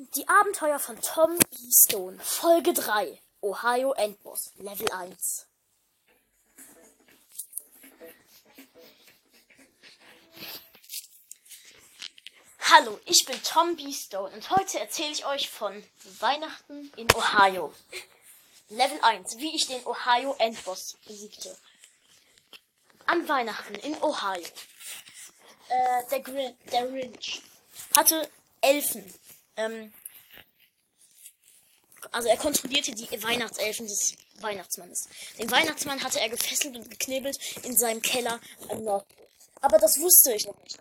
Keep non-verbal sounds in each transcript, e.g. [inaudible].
Die Abenteuer von Tom B. Stone, Folge 3, Ohio Endboss, Level 1. Hallo, ich bin Tom B. Stone und heute erzähle ich euch von Weihnachten in Ohio. Level 1, wie ich den Ohio Endboss besiegte. An Weihnachten in Ohio. Äh, der, Grin der Rinch hatte Elfen. Ähm, also er kontrollierte die Weihnachtselfen des Weihnachtsmannes. Den Weihnachtsmann hatte er gefesselt und geknebelt in seinem Keller am Nordpol. Aber das wusste ich noch nicht.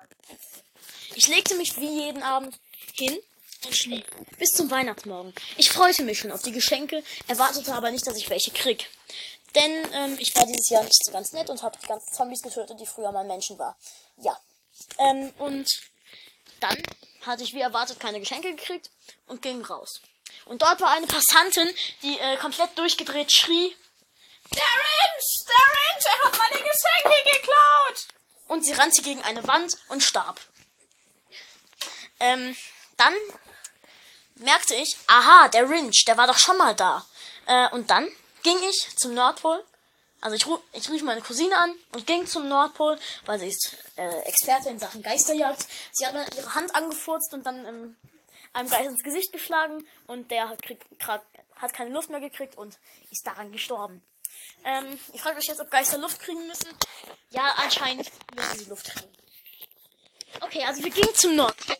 Ich legte mich wie jeden Abend hin und schlief bis zum Weihnachtsmorgen. Ich freute mich schon auf die Geschenke, erwartete aber nicht, dass ich welche krieg. Denn ähm, ich war dieses Jahr nicht so ganz nett und habe ganzen Zombies getötet, die früher mal Menschen waren. Ja. Ähm, und dann hatte ich wie erwartet keine Geschenke gekriegt und ging raus. Und dort war eine Passantin, die äh, komplett durchgedreht schrie. Der Rinch! Der Rinch! Er hat meine Geschenke geklaut! Und sie rannte gegen eine Wand und starb. Ähm, dann merkte ich, aha, der Rinch, der war doch schon mal da. Äh, und dann ging ich zum Nordpol. Also ich, ruf, ich rief meine Cousine an und ging zum Nordpol, weil sie ist äh, Experte in Sachen Geisterjagd. Sie hat mir ihre Hand angefurzt und dann ähm, einem Geist ins Gesicht geschlagen und der hat, krieg, grad, hat keine Luft mehr gekriegt und ist daran gestorben. Ähm, ihr fragt euch jetzt, ob Geister Luft kriegen müssen. Ja, anscheinend müssen sie Luft kriegen. Okay, also wir gingen zum Nordpol.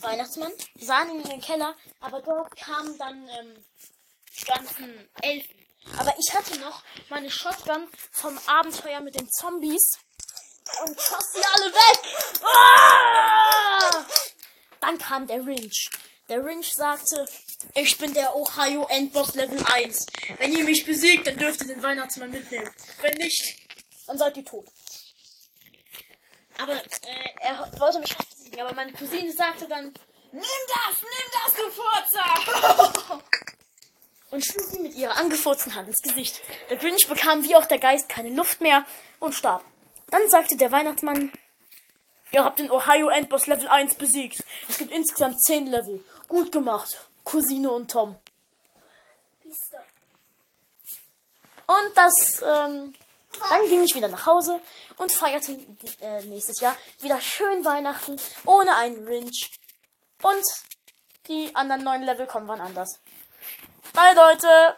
Weihnachtsmann sahen ihn in den Keller, aber dort kamen dann ähm, die ganzen Elfen. Aber ich hatte noch meine Shotgun vom Abenteuer mit den Zombies und schoss sie alle weg. Ah! Dann kam der Rinch. Der Rinch sagte, ich bin der Ohio Endboss Level 1. Wenn ihr mich besiegt, dann dürft ihr den Weihnachtsmann mitnehmen. Wenn nicht, dann seid ihr tot. Aber äh, er wollte mich besiegen. Aber meine Cousine sagte dann, Nimm das! Nimm das, du Furzer! [laughs] und schlug ihm mit ihrer angefurzten Hand ins Gesicht. Der Grinch bekam wie auch der Geist keine Luft mehr und starb. Dann sagte der Weihnachtsmann, ihr habt den Ohio Endboss Level 1 besiegt. Es gibt insgesamt 10 Level. Gut gemacht, Cousine und Tom. Und das, ähm, dann ging ich wieder nach Hause und feierte äh, nächstes Jahr wieder schön Weihnachten ohne einen Grinch. Und die anderen neun Level kommen wann anders. Bye, Leute!